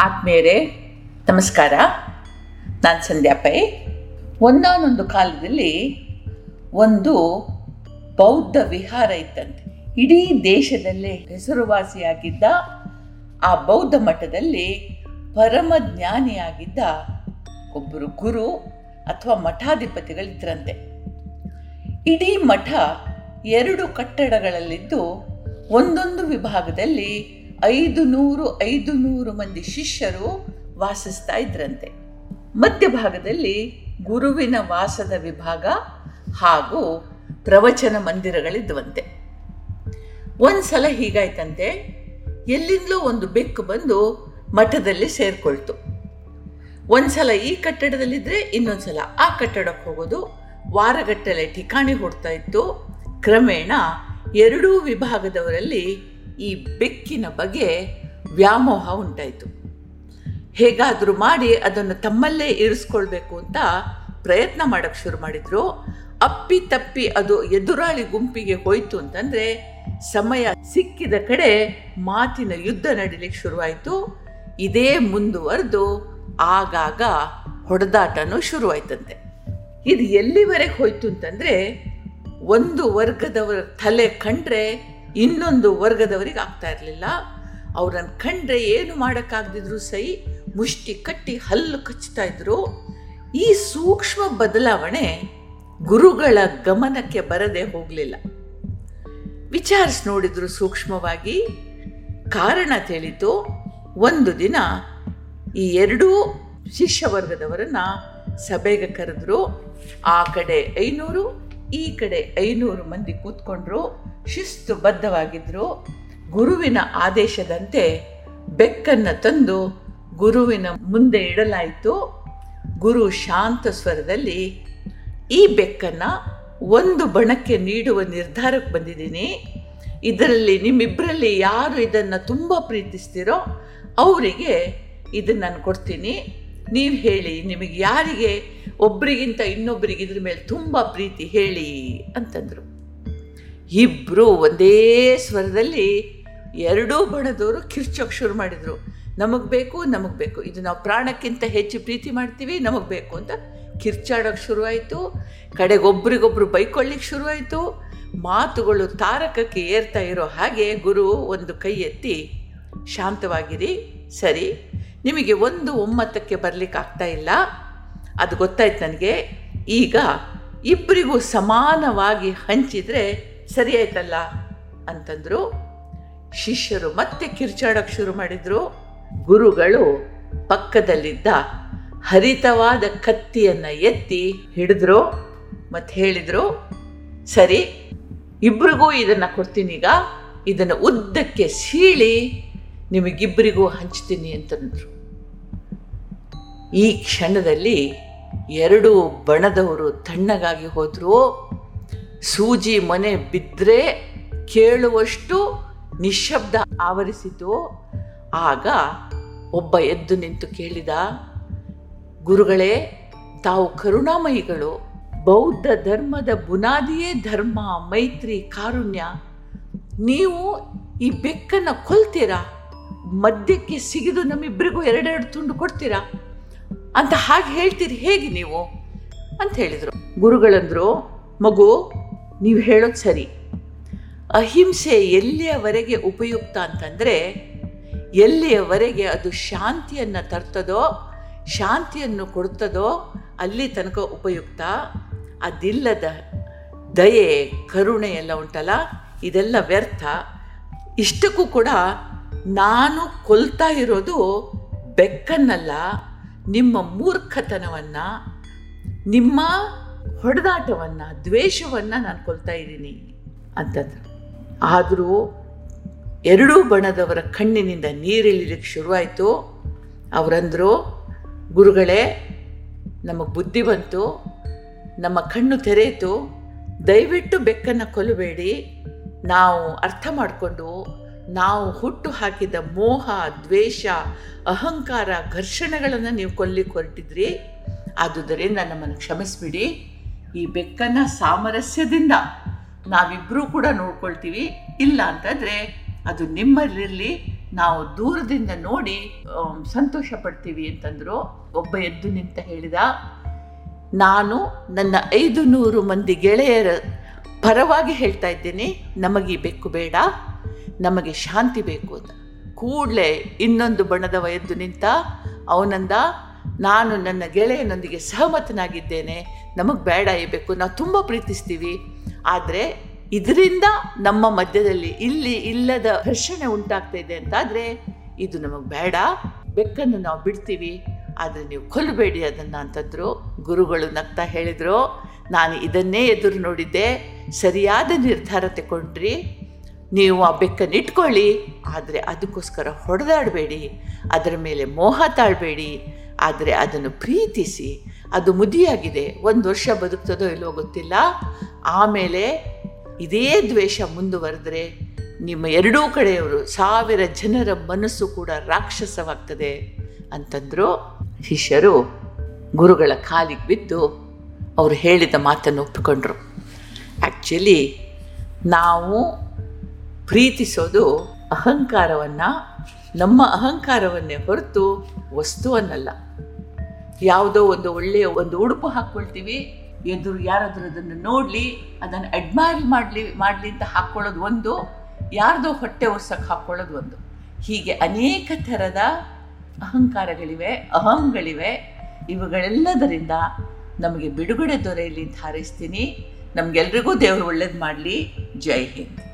ಆತ್ಮೀಯರೇ, ನಮಸ್ಕಾರ. ನಾನು ಸಂಧ್ಯಾ ಪೈ. ಒಂದಾನೊಂದು ಕಾಲದಲ್ಲಿ ಒಂದು ಬೌದ್ಧ ವಿಹಾರ ಇತ್ತಂತೆ. ಇಡೀ ದೇಶದಲ್ಲೇ ಹೆಸರುವಾಸಿಯಾಗಿದ್ದ ಆ ಬೌದ್ಧ ಮಠದಲ್ಲಿ ಪರಮ ಜ್ಞಾನಿಯಾಗಿದ್ದ ಒಬ್ಬರು ಗುರು ಅಥವಾ ಮಠಾಧಿಪತಿಗಳಿದ್ರಂತೆ. ಇಡೀ ಮಠ ಎರಡು ಕಟ್ಟಡಗಳಲ್ಲಿದ್ದು ಒಂದೊಂದು ವಿಭಾಗದಲ್ಲಿ ಐದು ನೂರು ಐದು ನೂರು ಮಂದಿ ಶಿಷ್ಯರು ವಾಸಿಸ್ತಾ ಇದ್ರಂತೆ. ಮಧ್ಯಭಾಗದಲ್ಲಿ ಗುರುವಿನ ವಾಸದ ವಿಭಾಗ ಹಾಗೂ ಪ್ರವಚನ ಮಂದಿರಗಳಿದ್ವಂತೆ. ಒಂದ್ಸಲ ಹೀಗಾಯ್ತಂತೆ, ಎಲ್ಲಿಂದಲೂ ಒಂದು ಬೆಕ್ಕು ಬಂದು ಮಠದಲ್ಲಿ ಸೇರಿಕೊಳ್ತು. ಒಂದು ಸಲ ಈ ಕಟ್ಟಡದಲ್ಲಿದ್ದರೆ ಇನ್ನೊಂದ್ಸಲ ಆ ಕಟ್ಟಡಕ್ಕೆ ಹೋಗೋದು. ವಾರಗಟ್ಟಲೆ ಠಿಕಾಣಿ ಹುಡ್ತಾ ಇತ್ತು. ಕ್ರಮೇಣ ಎರಡೂ ವಿಭಾಗದವರಲ್ಲಿ ಈ ಬೆಕ್ಕಿನ ಬಗ್ಗೆ ವ್ಯಾಮೋಹ ಉಂಟಾಯಿತು. ಹೇಗಾದರೂ ಮಾಡಿ ಅದನ್ನು ತಮ್ಮಲ್ಲೇ ಇರಿಸ್ಕೊಳ್ಬೇಕು ಅಂತ ಪ್ರಯತ್ನ ಮಾಡೋಕ್ಕೆ ಶುರು ಮಾಡಿದ್ರು. ಅಪ್ಪಿ ತಪ್ಪಿ ಅದು ಎದುರಾಳಿ ಗುಂಪಿಗೆ ಹೋಯ್ತು ಅಂತಂದರೆ ಸಮಯ ಸಿಕ್ಕಿದ ಕಡೆ ಮಾತಿನ ಯುದ್ಧ ನಡೀಲಿಕ್ಕೆ ಶುರುವಾಯಿತು. ಇದೇ ಮುಂದುವರೆದು ಆಗಾಗ ಹೊಡೆದಾಟನೂ ಶುರುವಾಯ್ತಂತೆ. ಇದು ಎಲ್ಲಿವರೆಗೆ ಹೋಯ್ತು ಅಂತಂದರೆ ಒಂದು ವರ್ಗದವರ ತಲೆ ಕಂಡ್ರೆ ಇನ್ನೊಂದು ವರ್ಗದವರಿಗೆ ಆಗ್ತಾ ಇರಲಿಲ್ಲ. ಅವರನ್ನು ಕಂಡ್ರೆ ಏನು ಮಾಡೋಕ್ಕಾಗದಿದ್ರು ಸೈ ಮುಷ್ಟಿ ಕಟ್ಟಿ ಹಲ್ಲು ಕಚ್ತಾ ಇದ್ರು. ಈ ಸೂಕ್ಷ್ಮ ಬದಲಾವಣೆ ಗುರುಗಳ ಗಮನಕ್ಕೆ ಬರದೆ ಹೋಗಲಿಲ್ಲ. ವಿಚಾರಿಸಿ ನೋಡಿದ್ರು ಸೂಕ್ಷ್ಮವಾಗಿ. ಕಾರಣ ತಿಳಿತು, ಒಂದು ದಿನ ಈ ಎರಡೂ ಶಿಷ್ಯ ವರ್ಗದವರನ್ನ ಸಭೆಗೆ ಕರೆದ್ರು. ಆ ಕಡೆ ಐನೂರು ಈ ಕಡೆ ಐನೂರು ಮಂದಿ ಕೂತ್ಕೊಂಡ್ರು ಶಿಸ್ತುಬದ್ಧವಾಗಿದ್ರು ಗುರುವಿನ ಆದೇಶದಂತೆ ಬೆಕ್ಕನ್ನು ತಂದು ಗುರುವಿನ ಮುಂದೆ ಇಡಲಾಯಿತು. ಗುರು ಶಾಂತ ಸ್ವರದಲ್ಲಿ, ಈ ಬೆಕ್ಕನ್ನು ಒಂದು ಬಣಕ್ಕೆ ನೀಡುವ ನಿರ್ಧಾರಕ್ಕೆ ಬಂದಿದ್ದೀನಿ. ಇದರಲ್ಲಿ ನಿಮ್ಮಿಬ್ಬರಲ್ಲಿ ಯಾರು ಇದನ್ನು ತುಂಬ ಪ್ರೀತಿಸ್ತೀರೋ ಅವರಿಗೆ ಇದನ್ನು ನಾನು ಕೊಡ್ತೀನಿ. ನೀವು ಹೇಳಿ, ನಿಮಗೆ ಯಾರಿಗೆ ಒಬ್ಬರಿಗಿಂತ ಇನ್ನೊಬ್ಬರಿಗೆ ಇದ್ರ ಮೇಲೆ ತುಂಬ ಪ್ರೀತಿ ಹೇಳಿ ಅಂತಂದರು. ಇಬ್ಬರು ಒಂದೇ ಸ್ವರದಲ್ಲಿ ಎರಡೂ ಬಣದವರು ಕಿರ್ಚೋಕೆ ಶುರು ಮಾಡಿದರು. ನಮಗೆ ಬೇಕು ನಮಗೆ ಬೇಕು. ಇದು ನಾವು ಪ್ರಾಣಕ್ಕಿಂತ ಹೆಚ್ಚು ಪ್ರೀತಿ ಮಾಡ್ತೀವಿ, ನಮಗೆ ಬೇಕು ಅಂತ ಕಿರ್ಚಾಡೋಕ್ಕೆ ಶುರುವಾಯಿತು ಕಡೆಗೊಬ್ರಿಗೊಬ್ರು ಬೈಕೊಳ್ಳಿಕ್ಕೆ ಶುರುವಾಯಿತು ಮಾತುಗಳು ತಾರಕಕ್ಕೆ ಏರ್ತಾ ಇರೋ ಹಾಗೆ ಗುರು ಒಂದು ಕೈ ಎತ್ತಿ, ಶಾಂತವಾಗಿರಿ, ಸರಿ. ನಿಮಗೆ ಒಂದು ಒಮ್ಮತಕ್ಕೆ ಬರಲಿಕ್ಕೆ ಆಗ್ತಾ ಇಲ್ಲ. ಅದು ಗೊತ್ತಾಯ್ತು ನನಗೆ. ಈಗ ಇಬ್ಬರಿಗೂ ಸಮಾನವಾಗಿ ಹಂಚಿದರೆ ಸರಿ ಆಯ್ತಲ್ಲ ಅಂತಂದರು. ಶಿಷ್ಯರು ಮತ್ತೆ ಕಿರ್ಚಾಡೋಕ್ಕೆ ಶುರು ಮಾಡಿದರು. ಗುರುಗಳು ಪಕ್ಕದಲ್ಲಿದ್ದ ಹರಿತವಾದ ಕತ್ತಿಯನ್ನು ಎತ್ತಿ ಹಿಡಿದ್ರು ಮತ್ತು ಹೇಳಿದರು, ಸರಿ, ಇಬ್ರಿಗೂ ಇದನ್ನು ಈಗ. ಇದನ್ನು ಉದ್ದಕ್ಕೆ ಸೀಳಿ ನಿಮಗಿಬ್ಬರಿಗೂ ಹಂಚ್ತೀನಿ ಅಂತಂದರು. ಈ ಕ್ಷಣದಲ್ಲಿ ಎರಡು ಬಣದವರು ತಣ್ಣಗಾಗಿ ಹೋದರು. ಸೂಜಿ ಮನೆ ಬಿದ್ದರೆ ಕೇಳುವಷ್ಟು ನಿಶಬ್ದ ಆವರಿಸಿತು. ಆಗ ಒಬ್ಬ ಎದ್ದು ನಿಂತು ಕೇಳಿದ, ಗುರುಗಳೇ, ತಾವು ಕರುಣಾಮಯಿಗಳು. ಬೌದ್ಧ ಧರ್ಮದ ಬುನಾದಿಯೇ ಧರ್ಮ, ಮೈತ್ರಿ, ಕಾರುಣ್ಯ. ನೀವು ಈ ಬೆಕ್ಕನ್ನು ಕೊಲ್ತೀರಾ? ಮದ್ಯಕ್ಕೆ ಸಿಗಿದು ನಮ್ಮಿಬ್ಬರಿಗೂ ಎರಡೆರಡು ತುಂಡು ಕೊಡ್ತೀರಾ? ಅಂತ ಹಾಗೆ ಹೇಳ್ತೀರಿ ಹೇಗೆ ನೀವು? ಅಂತ ಹೇಳಿದರು. ಗುರುಗಳಂದರು, ಮಗು, ನೀವು ಹೇಳೋದು ಸರಿ. ಅಹಿಂಸೆ ಎಲ್ಲಿಯವರೆಗೆ ಉಪಯುಕ್ತ ಅಂತಂದರೆ, ಎಲ್ಲಿಯವರೆಗೆ ಅದು ಶಾಂತಿಯನ್ನು ತರ್ತದೋ, ಶಾಂತಿಯನ್ನು ಕೊಡ್ತದೋ, ಅಲ್ಲಿ ತನಕ ಉಪಯುಕ್ತ. ಅದಿಲ್ಲದ ದಯೆ, ಕರುಣೆ ಎಲ್ಲ ಉಂಟಲ್ಲ, ಇದೆಲ್ಲ ವ್ಯರ್ಥ. ಇಷ್ಟಕ್ಕೂ ಕೂಡ ನಾನು ಕೊಲ್ತಾ ಇರೋದು ಬೆಕ್ಕನ್ನಲ್ಲ ನಿಮ್ಮ ಮೂರ್ಖತನವನ್ನು, ನಿಮ್ಮ ಹೊಡೆದಾಟವನ್ನು, ದ್ವೇಷವನ್ನು ನಾನು ಕೊಲ್ತಾ ಇದ್ದೀನಿ ಅಂತಂದ್ರು ಆದರೂ ಎರಡೂ ಬಣದವರ ಕಣ್ಣಿನಿಂದ ನೀರಿಳಿಲಿಕ್ಕೆ ಶುರುವಾಯಿತು. ಅವರಂದರು, ಗುರುಗಳೇ, ನಮಗೆ ಬುದ್ಧಿ ಬಂತು, ನಮ್ಮ ಕಣ್ಣು ತೆರೆಯಿತು, ದಯವಿಟ್ಟು ಬೆಕ್ಕನ್ನು ಕೊಲ್ಲಬೇಡಿ ನಾವು ಅರ್ಥ ಮಾಡಿಕೊಂಡು ನಾವು ಹುಟ್ಟು ಹಾಕಿದ ಮೋಹ, ದ್ವೇಷ, ಅಹಂಕಾರ, ಘರ್ಷಣೆಗಳನ್ನು ನೀವು ಕೊಲ್ಲಿಕ್ಕೆ ಹೊರಟಿದ್ರಿ ಆದುದರಿಂದ ನಮ್ಮನ್ನು ಕ್ಷಮಿಸ್ಬಿಡಿ. ಈ ಬೆಕ್ಕನ್ನು ಸಾಮರಸ್ಯದಿಂದ ನಾವಿಬ್ಬರೂ ಕೂಡ ನೋಡ್ಕೊಳ್ತೀವಿ. ಇಲ್ಲ ಅಂತಂದರೆ ಅದು ನಿಮ್ಮಲ್ಲಿರಲಿ. ನಾವು ದೂರದಿಂದ ನೋಡಿ ಸಂತೋಷ ಪಡ್ತೀವಿ ಅಂತಂದರು ಒಬ್ಬ ಎದ್ದು ನಿಂತ ಹೇಳಿದ, ನಾನು ನನ್ನ ಐದು ನೂರು ಮಂದಿ ಗೆಳೆಯರ ಪರವಾಗಿ ಹೇಳ್ತಾ ಇದ್ದೀನಿ. ನಮಗೆ ಈ ಬೆಕ್ಕು ಬೇಡ. ನಮಗೆ ಶಾಂತಿ ಬೇಕು ಅಂತ. ಕೂಡಲೇ ಇನ್ನೊಂದು ಬಣ್ಣದ ಎದ್ದು ನಿಂತ, ಅವನಂದ, ನಾನು ನನ್ನ ಗೆಳೆಯನೊಂದಿಗೆ ಸಹಮತನಾಗಿದ್ದೇನೆ, ನಮಗೆ ಬೇಡ ಇರಬೇಕು ನಾವು ತುಂಬ ಪ್ರೀತಿಸ್ತೀವಿ. ಆದರೆ ಇದರಿಂದ ನಮ್ಮ ಮಧ್ಯದಲ್ಲಿ ಇಲ್ಲಿ ಇಲ್ಲದ ಘರ್ಷಣೆ ಉಂಟಾಗ್ತಾ ಇದೆ ಅಂತಾದರೆ ಇದು ನಮಗೆ ಬೇಡ. ಬೆಕ್ಕನ್ನು ನಾವು ಬಿಡ್ತೀವಿ, ಆದರೆ ನೀವು ಕೊಲ್ಲಬೇಡಿ ಅದನ್ನು ಅಂತಂದರು ಗುರುಗಳು ನಗ್ತಾ ಹೇಳಿದರು. ನಾನು ಇದನ್ನೇ ಎದುರು ನೋಡಿದ್ದೆ. ಸರಿಯಾದ ನಿರ್ಧಾರ ತಗೊಂಡ್ರಿ ನೀವು ಆ ಬೆಕ್ಕನ್ನು ಇಟ್ಕೊಳ್ಳಿ, ಆದರೆ ಅದಕ್ಕೋಸ್ಕರ ಹೊಡೆದಾಡಬೇಡಿ, ಅದರ ಮೇಲೆ ಮೋಹ ತಾಳಬೇಡಿ, ಆದರೆ ಅದನ್ನು ಪ್ರೀತಿಸಿ. ಅದು ಮುದಿಯಾಗಿದೆ. ಒಂದು ವರ್ಷ ಬದುಕ್ತದೋ ಇಲ್ಲೋ ಗೊತ್ತಿಲ್ಲ. ಆಮೇಲೆ ಇದೇ ದ್ವೇಷ ಮುಂದುವರೆದ್ರೆ ನಿಮ್ಮ ಎರಡೂ ಕಡೆಯವರು ಸಾವಿರ ಜನರ ಮನಸ್ಸು ಕೂಡ ರಾಕ್ಷಸವಾಗ್ತದೆ ಅಂತಂದರು ಶಿಷ್ಯರು ಗುರುಗಳ ಕಾಲಿಗೆ ಬಿದ್ದು ಅವರು ಹೇಳಿದ ಮಾತನ್ನು ಒಪ್ಪಿಕೊಂಡ್ರು. ಆ್ಯಕ್ಚುಲಿ ನಾವು ಪ್ರೀತಿಸೋದು ಅಹಂಕಾರವನ್ನು, ನಮ್ಮ ಅಹಂಕಾರವನ್ನೇ ಹೊರತು ವಸ್ತುವನ್ನಲ್ಲ. ಯಾವುದೋ ಒಂದು ಒಳ್ಳೆಯ ಒಂದು ಉಡುಪು ಹಾಕ್ಕೊಳ್ತೀವಿ, ಎದುರು ಯಾರಾದರೂ ಅದನ್ನು ನೋಡಲಿ, ಅದನ್ನು ಅಡ್ಮೈರ್ ಮಾಡಲಿ ಮಾಡಲಿ ಅಂತ ಹಾಕ್ಕೊಳ್ಳೋದು ಒಂದು, ಯಾರ್ದೋ ಹೊಟ್ಟೆ ಒರ್ಸಕ್ಕೆ ಹಾಕ್ಕೊಳ್ಳೋದು ಒಂದು. ಹೀಗೆ ಅನೇಕ ಥರದ ಅಹಂಕಾರಗಳಿವೆ, ಅಹಂಗಳಿವೆ. ಇವುಗಳೆಲ್ಲದರಿಂದ ನಮಗೆ ಬಿಡುಗಡೆ ದೊರೆಯಲಿ ಅಂತ ಹಾರೈಸ್ತೀನಿ. ನಮಗೆಲ್ರಿಗೂ ದೇವರು ಒಳ್ಳೇದು ಮಾಡಲಿ. ಜೈ ಹಿಂದ್.